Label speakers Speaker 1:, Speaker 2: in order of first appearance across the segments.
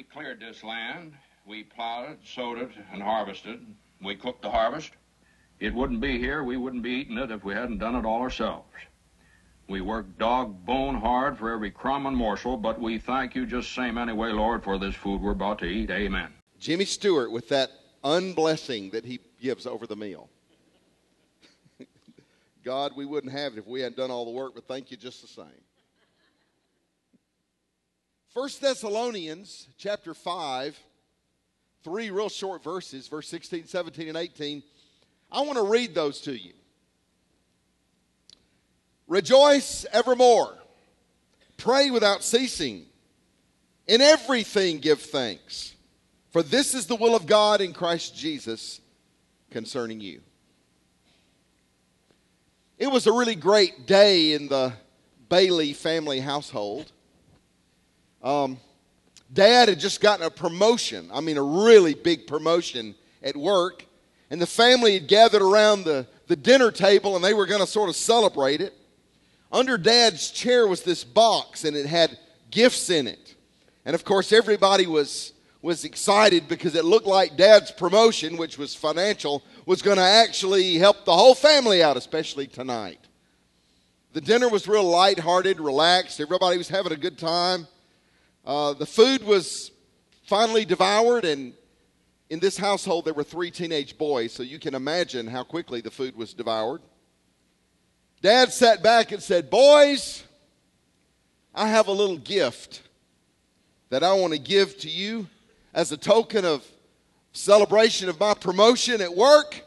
Speaker 1: We cleared this land. We plowed it, sowed it, and harvested. We cooked the harvest. It wouldn't be here, we wouldn't be eating it if we hadn't done it all ourselves. We worked dog bone hard for every crumb and morsel, but we thank you just same anyway, Lord, for this food we're about to eat. Amen.
Speaker 2: Jimmy Stewart with that unblessing that he gives over the meal. God, we wouldn't have it if we hadn't done all the work, but thank you just the same. First Thessalonians chapter 5, three real short verses, verse 16, 17, and 18. I want to read those to you. Rejoice evermore. Pray without ceasing. In everything give thanks. For this is the will of God in Christ Jesus concerning you. It was a really great day in the Bailey family household. Um, Dad had just gotten a promotion. I mean, a really big promotion at work. And the family had gathered around the, the dinner table and they were going to sort of celebrate it. Under Dad's chair was this box and it had gifts in it. And of course, everybody was, was excited because it looked like Dad's promotion, which was financial, was going to actually help the whole family out, especially tonight. The dinner was real lighthearted, relaxed. Everybody was having a good time. Uh, the food was finally devoured, and in this household there were three teenage boys, so you can imagine how quickly the food was devoured. Dad sat back and said, Boys, I have a little gift that I want to give to you as a token of celebration of my promotion at work,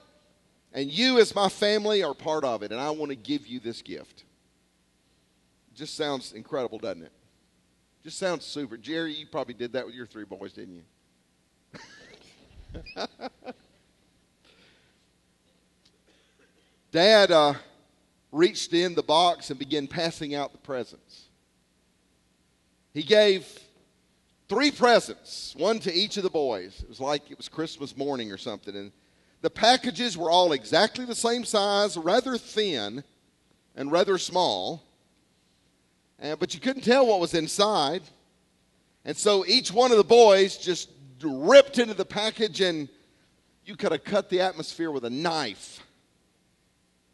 Speaker 2: and you, as my family, are part of it, and I want to give you this gift. Just sounds incredible, doesn't it? Just sounds super. Jerry, you probably did that with your three boys, didn't you? Dad uh, reached in the box and began passing out the presents. He gave three presents, one to each of the boys. It was like it was Christmas morning or something. And the packages were all exactly the same size, rather thin and rather small. And, but you couldn't tell what was inside. And so each one of the boys just ripped into the package, and you could have cut the atmosphere with a knife.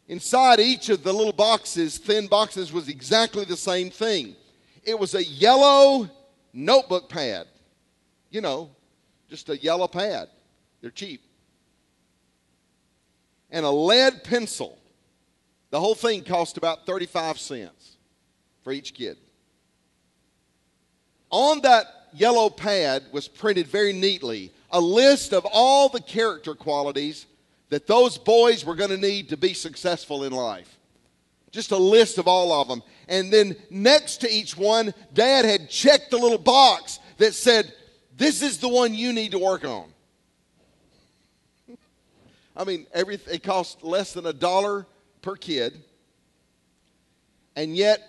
Speaker 2: Inside each of the little boxes, thin boxes, was exactly the same thing. It was a yellow notebook pad. You know, just a yellow pad. They're cheap. And a lead pencil. The whole thing cost about 35 cents for each kid. On that yellow pad was printed very neatly a list of all the character qualities that those boys were going to need to be successful in life. Just a list of all of them. And then next to each one, Dad had checked the little box that said, This is the one you need to work on. I mean, every, it cost less than a dollar per kid. And yet,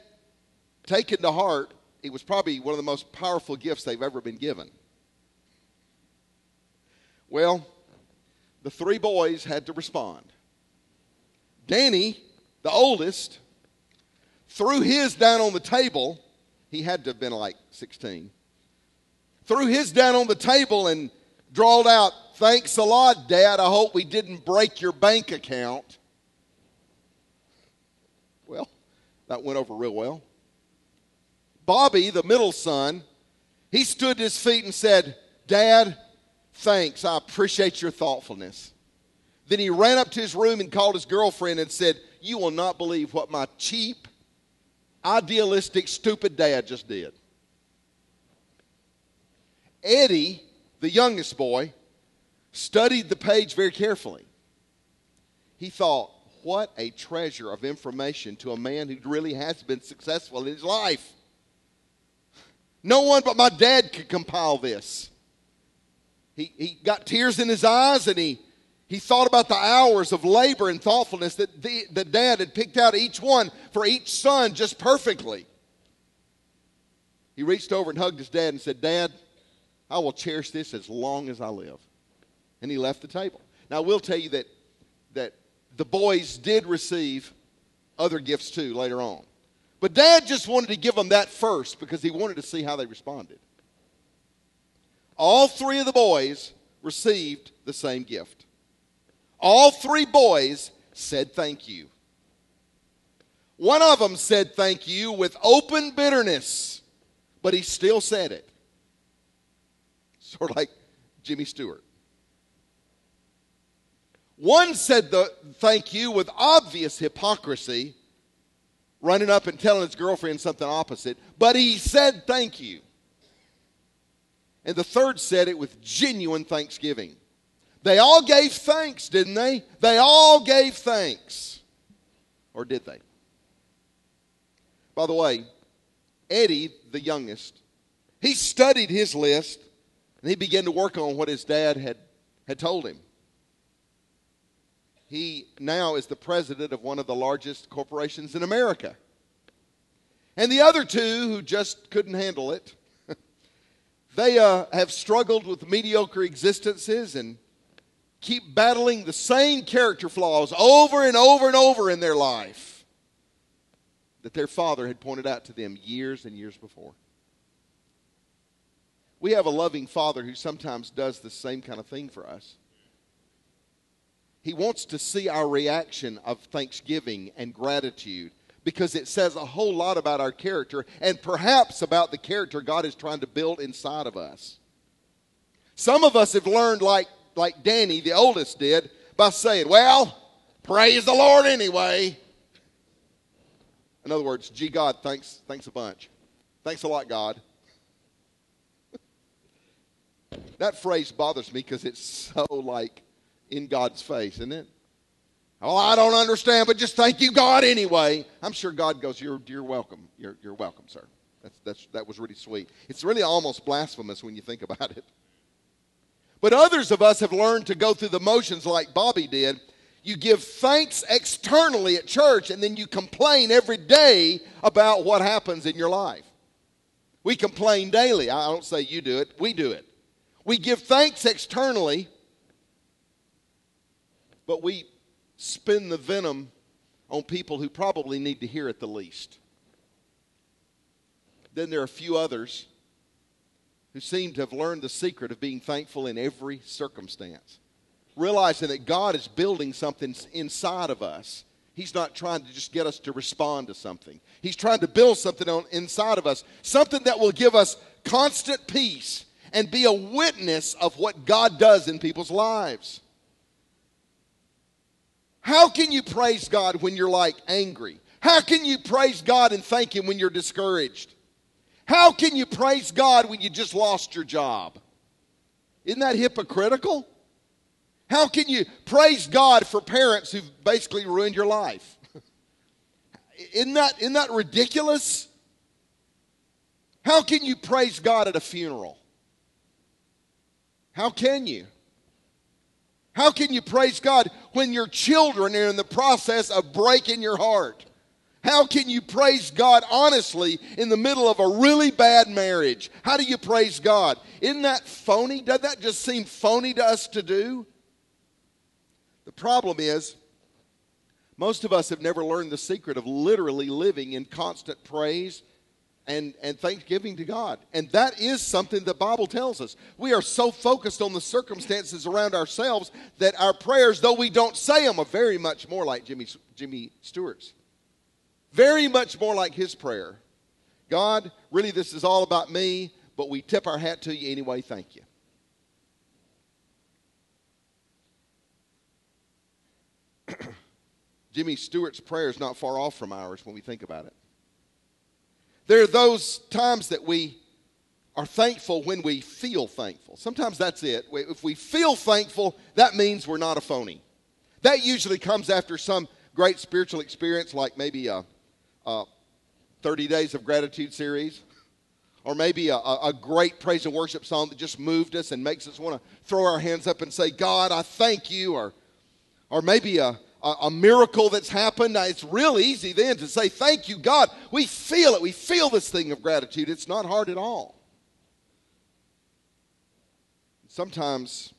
Speaker 2: taken to heart, it was probably one of the most powerful gifts they've ever been given. Well, the three boys had to respond. Danny, the oldest, threw his down on the table. He had to have been like 16. Threw his down on the table and drawled out, Thanks a lot, Dad. I hope we didn't break your bank account. Well, that went over real well. Bobby, the middle son, he stood to his feet and said, Dad, thanks. I appreciate your thoughtfulness. Then he ran up to his room and called his girlfriend and said, You will not believe what my cheap, idealistic, stupid dad just did. Eddie, the youngest boy, studied the page very carefully. He thought, What a treasure of information to a man who really has been successful in his life. No one but my dad could compile this. He, he got tears in his eyes and he, he thought about the hours of labor and thoughtfulness that the, the dad had picked out each one for each son just perfectly. He reached over and hugged his dad and said, Dad, I will cherish this as long as I live. And he left the table. Now, I will tell you that, that the boys did receive other gifts too later on. But dad just wanted to give them that first because he wanted to see how they responded. all three of the boys received the same gift. All three boys said thank you. One of them said thank you with open bitterness, but he still said it. Sort of like Jimmy Stewart. One said the thank you with obvious hypocrisy, running up and telling his girlfriend something opposite, but he said thank you. And the third said it with genuine thanksgiving. They all gave thanks, didn't they? They all gave thanks. Or did they? By the way, Eddie, the youngest, he studied his list and he began to work on what his dad had, had told him. He now is the president of one of the largest corporations in America. And the other two, who just couldn't handle it, they uh, have struggled with mediocre existences and keep battling the same character flaws over and over and over in their life that their father had pointed out to them years and years before. We have a loving father who sometimes does the same kind of thing for us. He wants to see our reaction of thanksgiving and gratitude because it says a whole lot about our character and perhaps about the character God is trying to build inside of us. Some of us have learned, like, like Danny, the oldest, did, by saying, Well, praise the Lord anyway. In other words, gee, God, thanks, thanks a bunch. Thanks a lot, God. that phrase bothers me because it's so like in God's face, isn't it? Oh, I don't understand, but just thank you, God, anyway. I'm sure God goes, You're, you're welcome. You're, you're welcome, sir. That's, that's, that was really sweet. It's really almost blasphemous when you think about it. But others of us have learned to go through the motions like Bobby did. You give thanks externally at church, and then you complain every day about what happens in your life. We complain daily. I don't say you do it, we do it. We give thanks externally, but we spin the venom on people who probably need to hear it the least. Then there are a few others who seem to have learned the secret of being thankful in every circumstance, realizing that God is building something inside of us. He's not trying to just get us to respond to something. He's trying to build something on inside of us, something that will give us constant peace and be a witness of what God does in people's lives. How can you praise God when you're like angry? How can you praise God and thank Him when you're discouraged? How can you praise God when you just lost your job? Isn't that hypocritical? How can you praise God for parents who've basically ruined your life? isn't, that, isn't that ridiculous? How can you praise God at a funeral? How can you? How can you praise God when your children are in the process of breaking your heart? How can you praise God honestly in the middle of a really bad marriage? How do you praise God? Isn't that phony? Doesn't that just seem phony to us to do? The problem is, most of us have never learned the secret of literally living in constant praise and, and thanksgiving to God. And that is something the Bible tells us. We are so focused on the circumstances around ourselves that our prayers, though we don't say them, are very much more like Jimmy, Jimmy Stewart's. Very much more like his prayer. God, really, this is all about me, but we tip our hat to you anyway. Thank you. Jimmy Stewart's prayer is not far off from ours when we think about it. There are those times that we are thankful when we feel thankful. Sometimes that's it. If we feel thankful, that means we're not a phony. That usually comes after some great spiritual experience, like maybe a, a 30 Days of Gratitude series, or maybe a, a great praise and worship song that just moved us and makes us want to throw our hands up and say, God, I thank you, or, or maybe a, a, a miracle that's happened, it's real easy then to say, Thank you, God. We feel it. We feel this thing of gratitude. It's not hard at all. Sometimes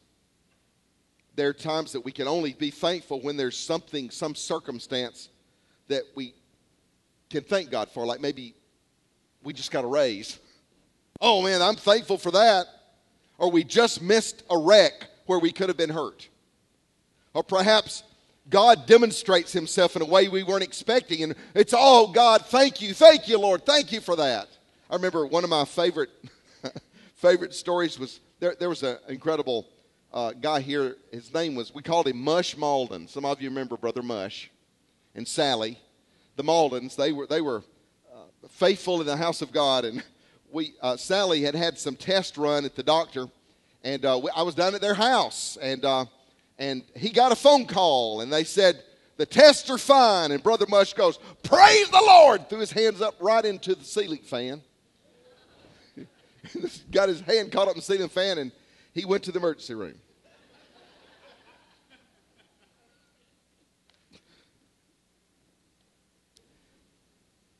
Speaker 2: there are times that we can only be thankful when there's something, some circumstance that we can thank God for. Like maybe we just got a raise. Oh man, I'm thankful for that. or we just missed a wreck where we could have been hurt. Or perhaps God demonstrates himself in a way we weren't expecting. And it's, oh, God, thank you. Thank you, Lord. Thank you for that. I remember one of my favorite, favorite stories was there, there was an incredible uh, guy here. His name was, we called him Mush Malden. Some of you remember Brother Mush and Sally. The Maldens, they were, they were uh, faithful in the house of God. And we, uh, Sally had had some test run at the doctor. And uh, we, I was down at their house. And uh, and he got a phone call and they said the tests are fine. And brother mush goes praise the lord threw his hands up right into the ceiling fan. Got his hand caught up in the ceiling fan and he went to the emergency room.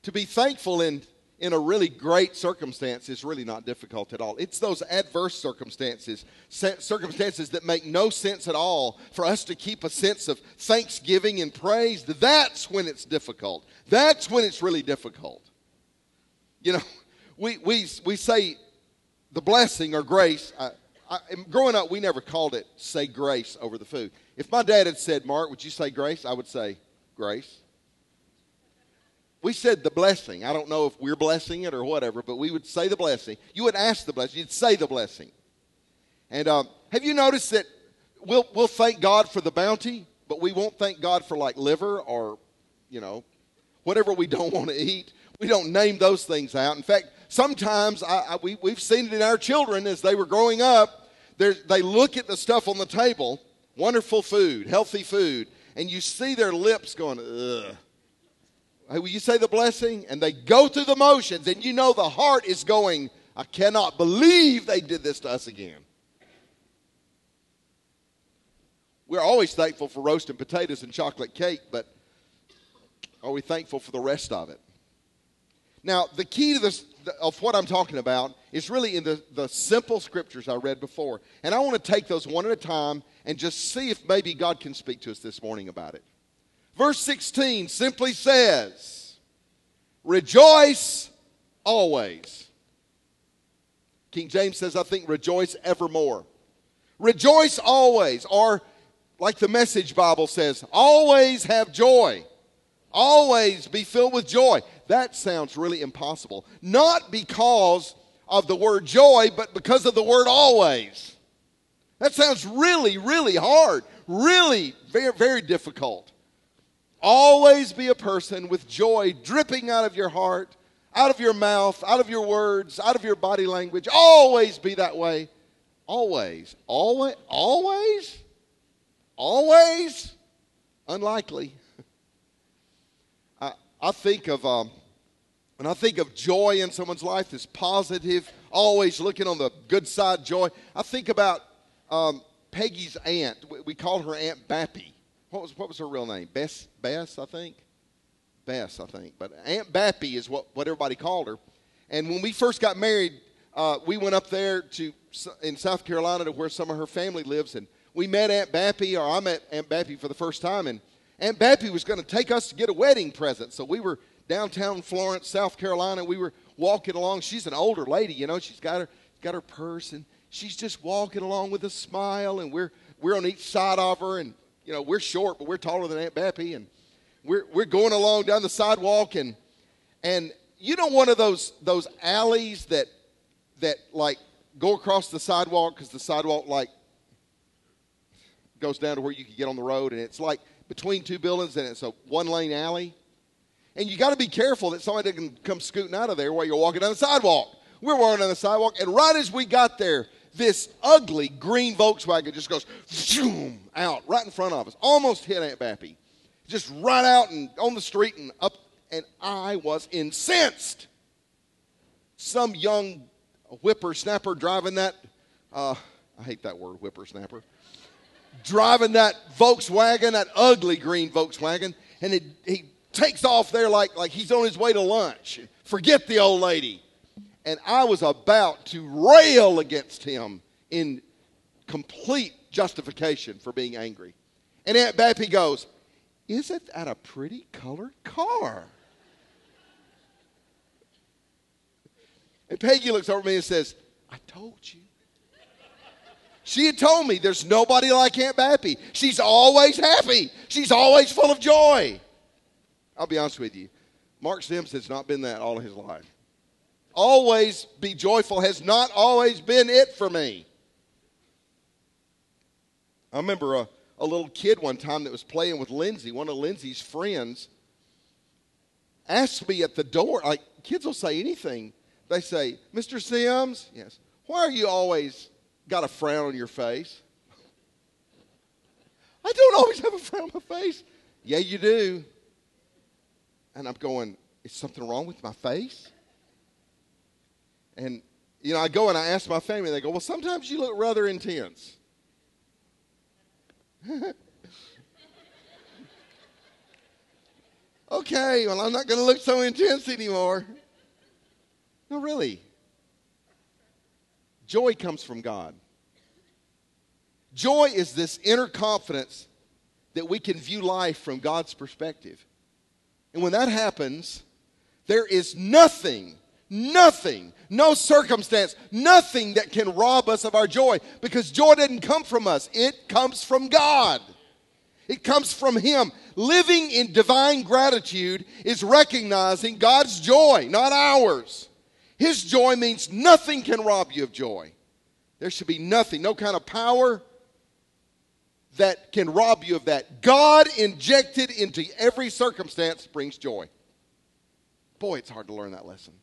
Speaker 2: To be thankful in in a really great circumstance is really not difficult at all. It's those adverse circumstances, circumstances that make no sense at all, for us to keep a sense of thanksgiving and praise. That's when it's difficult. That's when it's really difficult. You know, we, we, we say the blessing or grace. I, I, growing up, we never called it say grace over the food. If my dad had said, Mark, would you say grace? I would say grace we said the blessing. I don't know if we're blessing it or whatever, but we would say the blessing. You would ask the blessing. You'd say the blessing. And um, have you noticed that we'll, we'll thank God for the bounty, but we won't thank God for like liver or, you know, whatever we don't want to eat. We don't name those things out. In fact, sometimes I, I, we, we've seen it in our children as they were growing up. They look at the stuff on the table, wonderful food, healthy food, and you see their lips going, ugh you say the blessing? And they go through the motions, and you know the heart is going, I cannot believe they did this to us again. We're always thankful for roasted potatoes and chocolate cake, but are we thankful for the rest of it? Now, the key to this, of what I'm talking about is really in the, the simple scriptures I read before. And I want to take those one at a time and just see if maybe God can speak to us this morning about it. Verse 16 simply says, Rejoice always. King James says, I think, rejoice evermore. Rejoice always, or like the Message Bible says, always have joy. Always be filled with joy. That sounds really impossible. Not because of the word joy, but because of the word always. That sounds really, really hard. Really, very, very difficult. Always be a person with joy dripping out of your heart, out of your mouth, out of your words, out of your body language. Always be that way. Always. Always. Always? Always? Unlikely. I, I think of, um, when I think of joy in someone's life, this positive, always looking on the good side joy, I think about um, Peggy's aunt. We, we call her Aunt Bappy what was what was her real name? Bess Bess, I think. Bess, I think. But Aunt Bappy is what, what everybody called her. And when we first got married, uh, we went up there to in South Carolina to where some of her family lives, and we met Aunt Bappy, or I met Aunt Bappy for the first time, and Aunt Bappy was going to take us to get a wedding present. So we were downtown Florence, South Carolina. We were walking along. She's an older lady, you know. She's got her got her purse, and she's just walking along with a smile, and we're we're on each side of her, and you know, we're short, but we're taller than Aunt Bappy, and we're we're going along down the sidewalk, and and you know one of those those alleys that that like go across the sidewalk because the sidewalk like goes down to where you can get on the road, and it's like between two buildings, and it's a one lane alley. And you got to be careful that somebody can come scooting out of there while you're walking down the sidewalk. We're walking down the sidewalk, and right as we got there, this ugly green Volkswagen just goes zoom out right in front of us, almost hit Aunt Bappy. Just right out and on the street and up, and I was incensed. Some young whippersnapper driving that, uh, I hate that word, whippersnapper, driving that Volkswagen, that ugly green Volkswagen, and it, he takes off there like, like he's on his way to lunch. Forget the old lady and I was about to rail against him in complete justification for being angry. And Aunt Bappy goes, Isn't that a pretty colored car? And Peggy looks over at me and says, I told you. She had told me there's nobody like Aunt Bappy. She's always happy. She's always full of joy. I'll be honest with you. Mark Sims has not been that all his life. Always be joyful has not always been it for me. I remember a, a little kid one time that was playing with Lindsay, one of Lindsay's friends, asked me at the door, like kids will say anything. They say, Mr. Sims, yes, why are you always got a frown on your face? I don't always have a frown on my face. Yeah, you do. And I'm going, is something wrong with my face? And, you know, I go and I ask my family, they go, well, sometimes you look rather intense. okay, well, I'm not going to look so intense anymore. No, really. Joy comes from God. Joy is this inner confidence that we can view life from God's perspective. And when that happens, there is nothing, nothing, no circumstance, nothing that can rob us of our joy because joy didn't come from us, it comes from God. It comes from Him. Living in divine gratitude is recognizing God's joy, not ours. His joy means nothing can rob you of joy. There should be nothing, no kind of power that can rob you of that. God injected into every circumstance brings joy. Boy, it's hard to learn that lesson.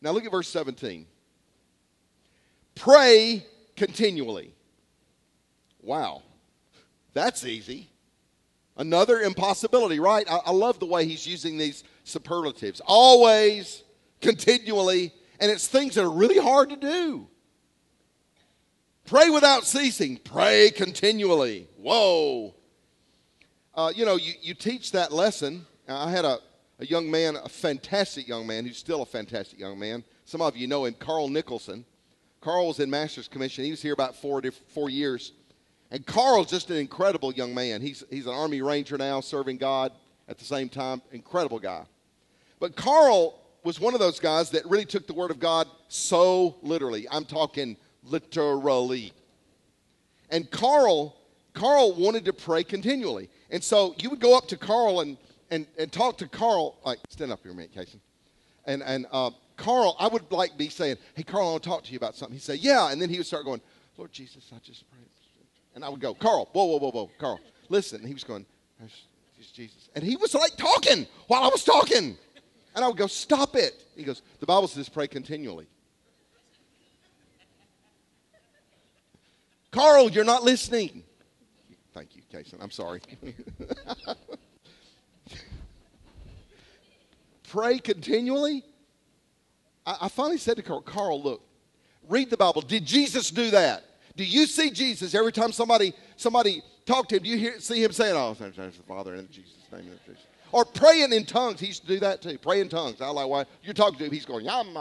Speaker 2: Now look at verse 17. Pray continually. Wow, that's easy. Another impossibility, right? I, I, love the way he's using these superlatives. Always, continually, and it's things that are really hard to do. Pray without ceasing. Pray continually. Whoa. Uh, you know, you, you teach that lesson. I had a, a young man, a fantastic young man, who's still a fantastic young man. Some of you know him, Carl Nicholson. Carl was in Master's Commission. He was here about four, four years. And Carl's just an incredible young man. He's, he's an Army Ranger now, serving God at the same time. Incredible guy. But Carl was one of those guys that really took the Word of God so literally. I'm talking literally. And Carl, Carl wanted to pray continually. And so you would go up to Carl and, and, and talk to Carl. Like, stand up here a minute, Casey. And, and uh, Carl, I would like be saying, hey, Carl, I want to talk to you about something. He'd say, yeah. And then he would start going, Lord Jesus, I just pray. And I would go, Carl, whoa, whoa, whoa, whoa, Carl, listen. And he was going, Jesus. And he was like talking while I was talking. And I would go, stop it. He goes, the Bible says pray continually. Carl, you're not listening. Thank you, Casey. I'm sorry. Pray continually. I, I, finally said to Carl, Carl, look, read the Bible. Did Jesus do that? Do you see Jesus every time somebody somebody talk to him? Do you hear, see him saying, "Oh, thanks, the Father in Jesus' name"? Jesus? Or praying in tongues. He used to do that too. Pray in tongues. I like why you're talking to him. He's going, Yam,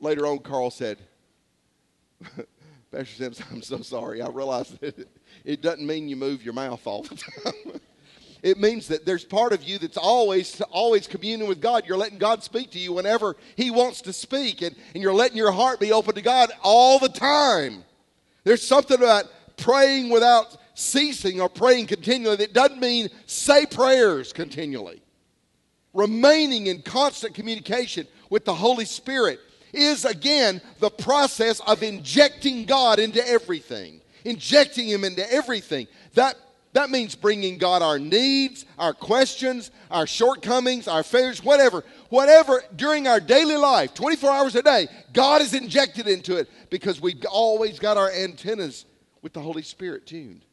Speaker 2: Later on, Carl said, Pastor Sims, I'm so sorry. I realize that it, it doesn't mean you move your mouth all the time. It means that there's part of you that's always always communing with God. You're letting God speak to you whenever He wants to speak, and, and you're letting your heart be open to God all the time. There's something about praying without ceasing or praying continually that doesn't mean say prayers continually. Remaining in constant communication with the Holy Spirit is again the process of injecting God into everything, injecting Him into everything. That, that means bringing God our needs, our questions, our shortcomings, our failures, whatever. Whatever during our daily life, 24 hours a day, God is injected into it because we've always got our antennas with the Holy Spirit tuned.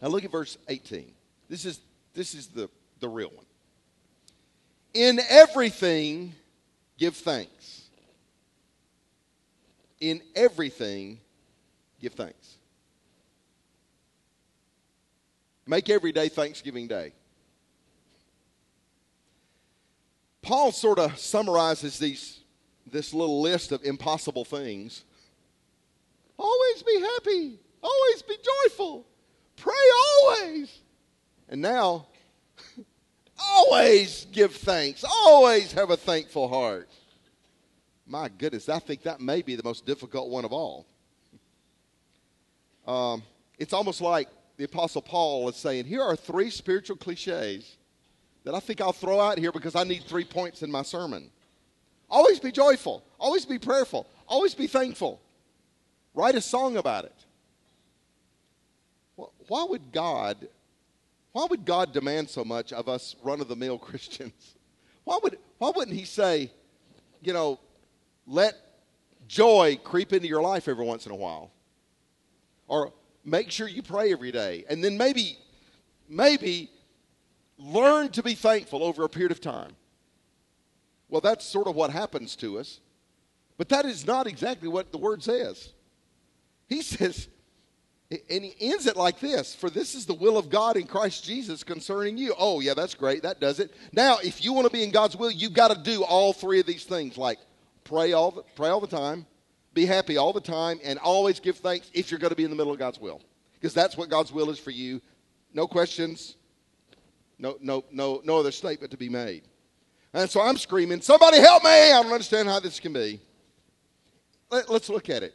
Speaker 2: Now look at verse 18. This is, this is the, the real one. In everything, give thanks. In everything, give thanks. Make every day Thanksgiving Day. Paul sort of summarizes these, this little list of impossible things. Always be happy. Always be joyful. Pray always. And now, Always give thanks. Always have a thankful heart. My goodness, I think that may be the most difficult one of all. Um, it's almost like the Apostle Paul is saying, here are three spiritual cliches that I think I'll throw out here because I need three points in my sermon. Always be joyful. Always be prayerful. Always be thankful. Write a song about it. Why would God, why would God demand so much of us run-of-the-mill Christians? Why would, why wouldn't He say, you know, let joy creep into your life every once in a while, or make sure you pray every day, and then maybe, maybe learn to be thankful over a period of time. Well, that's sort of what happens to us. But that is not exactly what the word says. He says, and he ends it like this For this is the will of God in Christ Jesus concerning you. Oh, yeah, that's great. That does it. Now, if you want to be in God's will, you've got to do all three of these things like pray all the, pray all the time, be happy all the time, and always give thanks if you're going to be in the middle of God's will. Because that's what God's will is for you. No questions, no, no, no, no other statement to be made. And so I'm screaming, somebody help me! I don't understand how this can be. Let, let's look at it.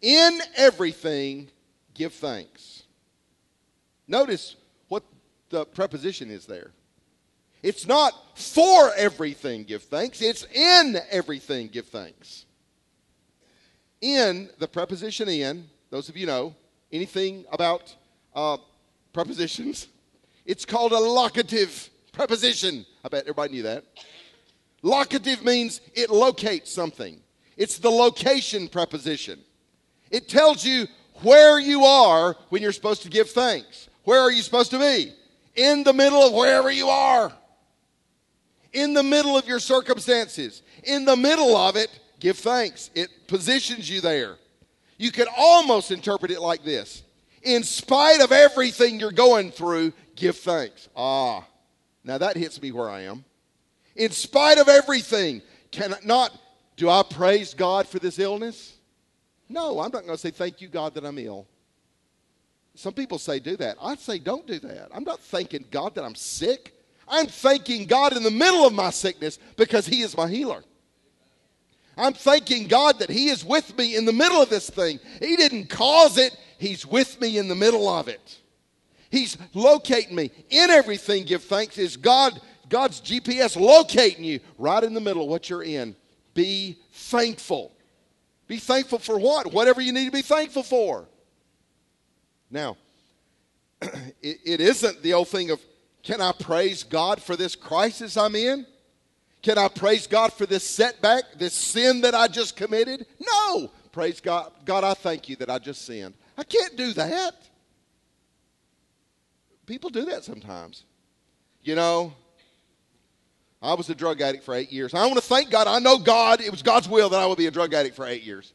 Speaker 2: In everything, give thanks. Notice what the preposition is there. It's not for everything give thanks, it's in everything give thanks. In, the preposition in, those of you know anything about uh, prepositions, it's called a locative preposition. I bet everybody knew that. Locative means it locates something, it's the location preposition. It tells you where you are when you're supposed to give thanks. Where are you supposed to be? In the middle of wherever you are. In the middle of your circumstances. In the middle of it, give thanks. It positions you there. You could almost interpret it like this In spite of everything you're going through, give thanks. Ah, now that hits me where I am. In spite of everything, can I not do I praise God for this illness? No, I'm not going to say thank you God that I'm ill. Some people say do that. I say don't do that. I'm not thanking God that I'm sick. I'm thanking God in the middle of my sickness because He is my healer. I'm thanking God that He is with me in the middle of this thing. He didn't cause it, He's with me in the middle of it. He's locating me. In everything, give thanks. Is God God's GPS locating you right in the middle of what you're in. Be thankful. Be thankful for what? Whatever you need to be thankful for. Now, it, it isn't the old thing of, can I praise God for this crisis I'm in? Can I praise God for this setback, this sin that I just committed? No. Praise God. God, I thank you that I just sinned. I can't do that. People do that sometimes. You know, I was a drug addict for eight years. I want to thank God. I know God, it was God's will that I would be a drug addict for eight years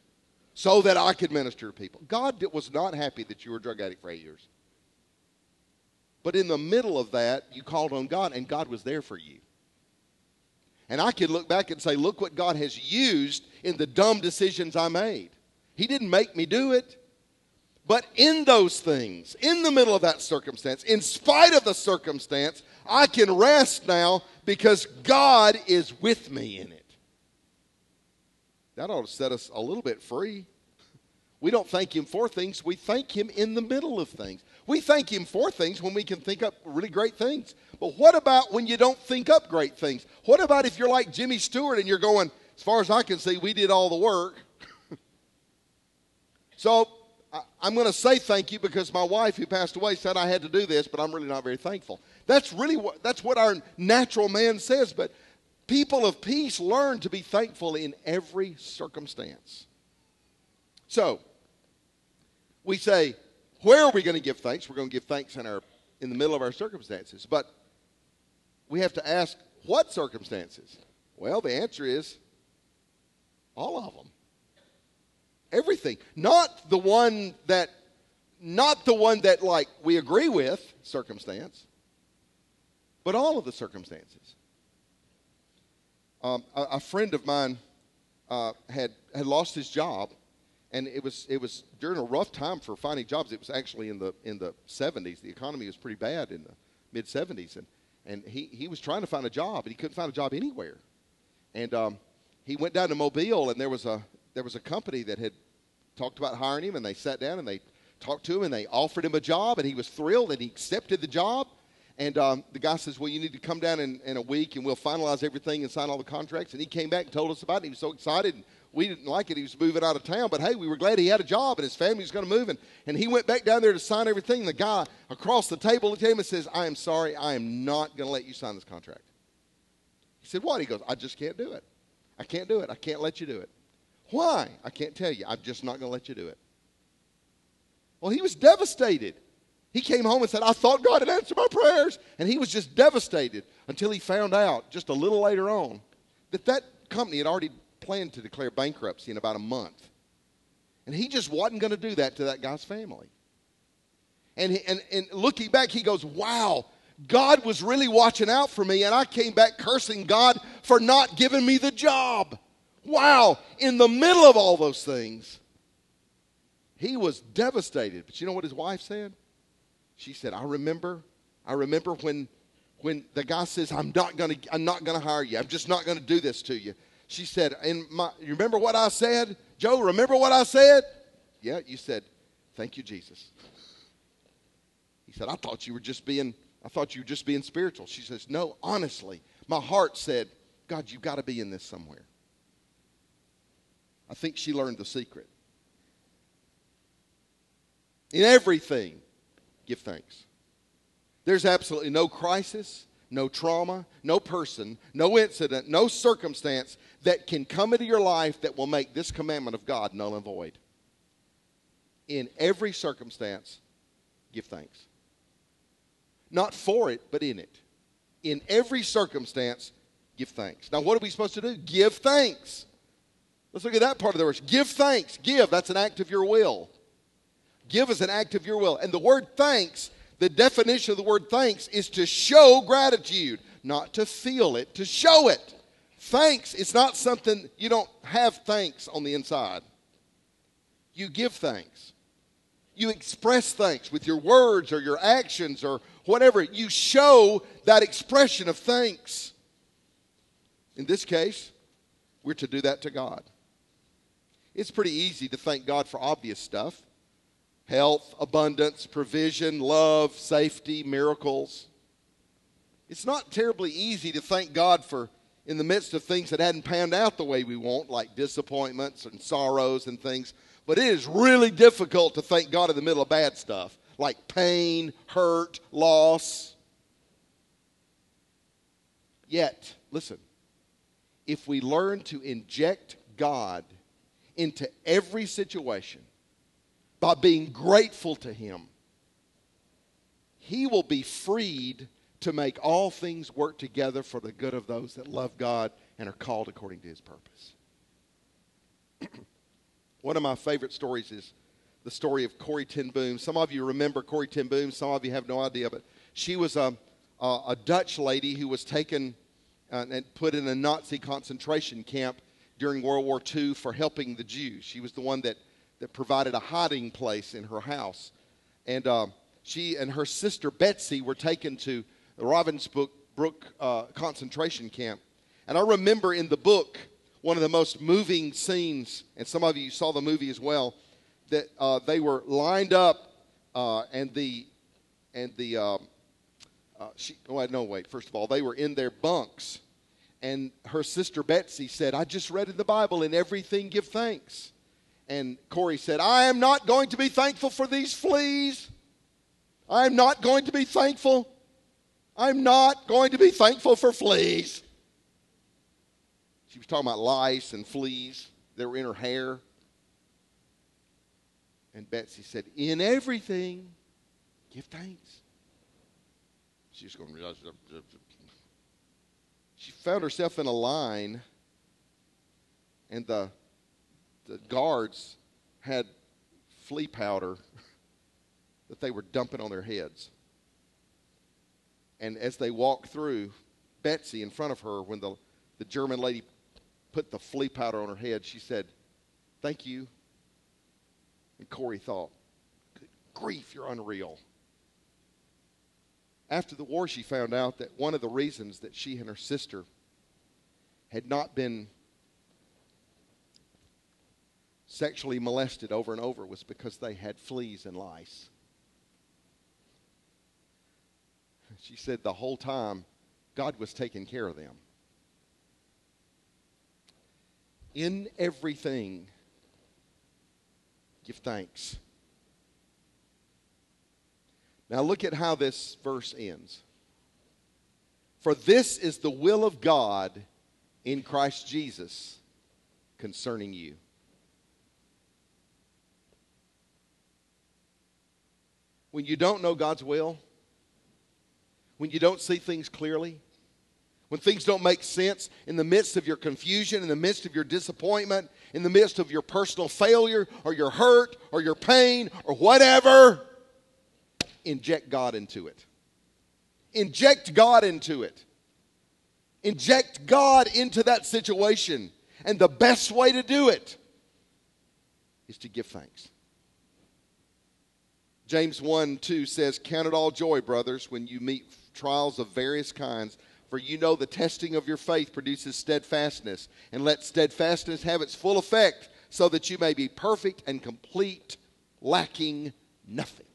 Speaker 2: so that I could minister to people. God was not happy that you were a drug addict for eight years. But in the middle of that, you called on God, and God was there for you. And I could look back and say, look what God has used in the dumb decisions I made. He didn't make me do it. But in those things, in the middle of that circumstance, in spite of the circumstance, I can rest now because God is with me in it. That ought to set us a little bit free. We don't thank Him for things, we thank Him in the middle of things. We thank Him for things when we can think up really great things. But what about when you don't think up great things? What about if you're like Jimmy Stewart and you're going, as far as I can see, we did all the work? so I'm going to say thank you because my wife, who passed away, said I had to do this, but I'm really not very thankful. That's really what, that's what our natural man says. But people of peace learn to be thankful in every circumstance. So, we say, where are we going to give thanks? We're going to give thanks in, our, in the middle of our circumstances. But we have to ask, what circumstances? Well, the answer is all of them. Everything. Not the one that not the one that like we agree with circumstance, but all of the circumstances. Um, a, a, friend of mine uh, had had lost his job, and it was it was during a rough time for finding jobs. It was actually in the in the 70s. The economy was pretty bad in the mid 70s, and and he, he was trying to find a job, and he couldn't find a job anywhere. And um, he went down to Mobile, and there was a there was a company that had talked about hiring him, and they sat down and they talked to him, and they offered him a job, and he was thrilled, and he accepted the job. And um, the guy says, "Well, you need to come down in, in a week, and we'll finalize everything and sign all the contracts." And he came back and told us about it. He was so excited. And we didn't like it. He was moving out of town, but hey, we were glad he had a job and his family was going to move. And, and he went back down there to sign everything. The guy across the table looked at him and says, I am sorry, I am not going to let you sign this contract. He said, What? He goes, I just can't do it. I can't do it. I can't let you do it. Why? I can't tell you. I'm just not going to let you do it. Well, he was devastated. He came home and said, I thought God had answered my prayers. And he was just devastated until he found out just a little later on that that company had already planned to declare bankruptcy in about a month. And he just wasn't going to do that to that guy's family. And, he, and, and looking back, he goes, Wow, God was really watching out for me. And I came back cursing God for not giving me the job. Wow, in the middle of all those things, he was devastated. But you know what his wife said? She said, I remember, I remember when when the guy says, I'm not gonna I'm not gonna hire you. I'm just not gonna do this to you. She said, "In my, you remember what I said? Joe, remember what I said? Yeah, you said, thank you, Jesus. He said, I thought you were just being, I thought you were just being spiritual. She says, no, honestly, my heart said, God, you've got to be in this somewhere. I think she learned the secret. In everything, give thanks. There's absolutely no crisis, no trauma, no person, no incident, no circumstance that can come into your life that will make this commandment of God null and void. In every circumstance, give thanks. Not for it, but in it. In every circumstance, give thanks. Now, what are we supposed to do? Give thanks. Let's look at that part of the verse. Give thanks. Give, that's an act of your will. Give is an act of your will. And the word thanks, the definition of the word thanks is to show gratitude, not to feel it, to show it. Thanks, it's not something you don't have thanks on the inside. You give thanks. You express thanks with your words or your actions or whatever. You show that expression of thanks. In this case, we're to do that to God. It's pretty easy to thank God for obvious stuff health, abundance, provision, love, safety, miracles. It's not terribly easy to thank God for in the midst of things that hadn't panned out the way we want, like disappointments and sorrows and things. But it is really difficult to thank God in the middle of bad stuff, like pain, hurt, loss. Yet, listen, if we learn to inject God into every situation by being grateful to Him, He will be freed to make all things work together for the good of those that love God and are called according to his purpose. One of my favorite stories is the story of Corrie ten Boom. Some of you remember Corrie ten Boom, some of you have no idea, but she was a, a, a Dutch lady who was taken uh, and put in a Nazi concentration camp during World War II for helping the Jews. She was the one that, that provided a hiding place in her house. And uh, she and her sister Betsy were taken to the Ravensbrück uh, concentration camp. And I remember in the book, one of the most moving scenes, and some of you saw the movie as well, that uh, they were lined up uh, and the, and the, um, uh, she, oh, no, wait, first of all, they were in their bunks. And her sister Betsy said, I just read in the Bible, in everything give thanks. And Corrie said, I am not going to be thankful for these fleas. I am not going to be thankful I'm not going to be thankful for fleas. She was talking about lice and fleas that were in her hair. And Betsy said, In everything, give thanks. She's going to. She found herself in a line, and the, the guards had flea powder that they were dumping on their heads. And as they walked through, Betsy in front of her, when the, the German lady put the flea powder on her head, she said, Thank you. And Corrie thought, Good grief, you're unreal. After the war, she found out that one of the reasons that she and her sister had not been sexually molested over and over was because they had fleas and lice. She said the whole time God was taking care of them. In everything, give thanks. Now look at how this verse ends. For this is the will of God in Christ Jesus concerning you. When you don't know God's will, when you don't see things clearly, when things don't make sense, in the midst of your confusion, in the midst of your disappointment, in the midst of your personal failure or your hurt or your pain or whatever, inject God into it. Inject God into it. Inject God into that situation. And the best way to do it is to give thanks. James 1 2 says, Count it all joy, brothers, when you meet trials of various kinds, for you know the testing of your faith produces steadfastness. And let steadfastness have its full effect, so that you may be perfect and complete, lacking nothing.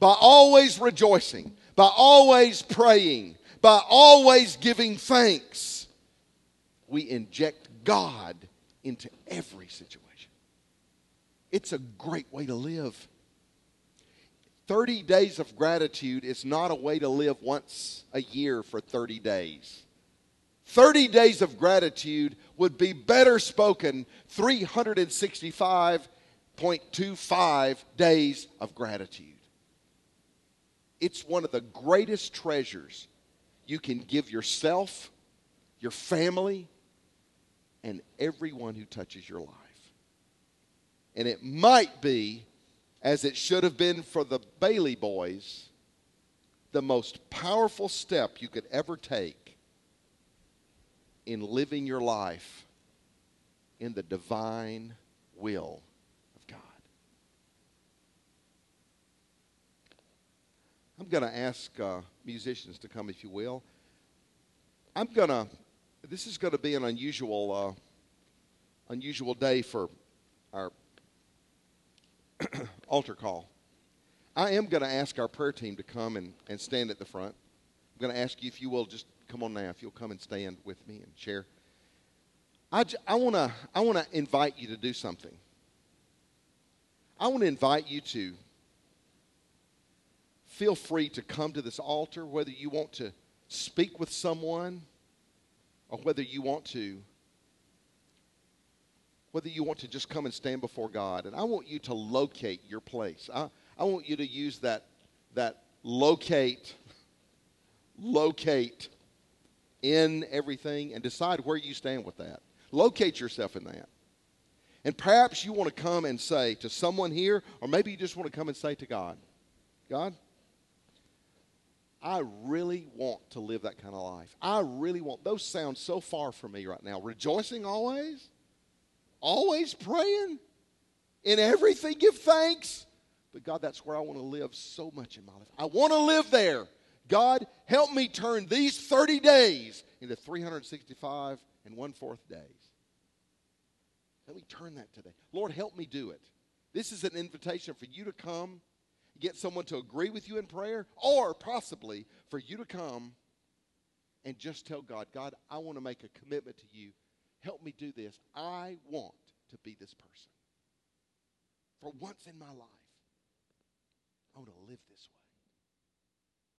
Speaker 2: By always rejoicing, by always praying, by always giving thanks, we inject God into every situation. It's a great way to live. 30 days of gratitude is not a way to live once a year for 30 days. 30 days of gratitude would be better spoken 365.25 days of gratitude. It's one of the greatest treasures you can give yourself, your family, and everyone who touches your life. And it might be as it should have been for the Bailey boys, the most powerful step you could ever take in living your life in the divine will of God. I'm going to ask uh, musicians to come, if you will. I'm going to, this is going to be an unusual, uh, unusual day for our altar call. I am going to ask our prayer team to come and, and stand at the front. I'm going to ask you if you will just come on now, if you'll come and stand with me and share. I, I want to I wanna invite you to do something. I want to invite you to feel free to come to this altar, whether you want to speak with someone or whether you want to whether you want to just come and stand before God. And I want you to locate your place. I, I want you to use that, that locate, locate in everything and decide where you stand with that. Locate yourself in that. And perhaps you want to come and say to someone here, or maybe you just want to come and say to God, God, I really want to live that kind of life. I really want, those sound so far from me right now. Rejoicing always? Always praying, in everything give thanks. But God, that's where I want to live so much in my life. I want to live there. God, help me turn these 30 days into 365 and one fourth days. Let me turn that today. Lord, help me do it. This is an invitation for you to come, get someone to agree with you in prayer, or possibly for you to come and just tell God, God, I want to make a commitment to you help me do this. I want to be this person. For once in my life, I want to live this way.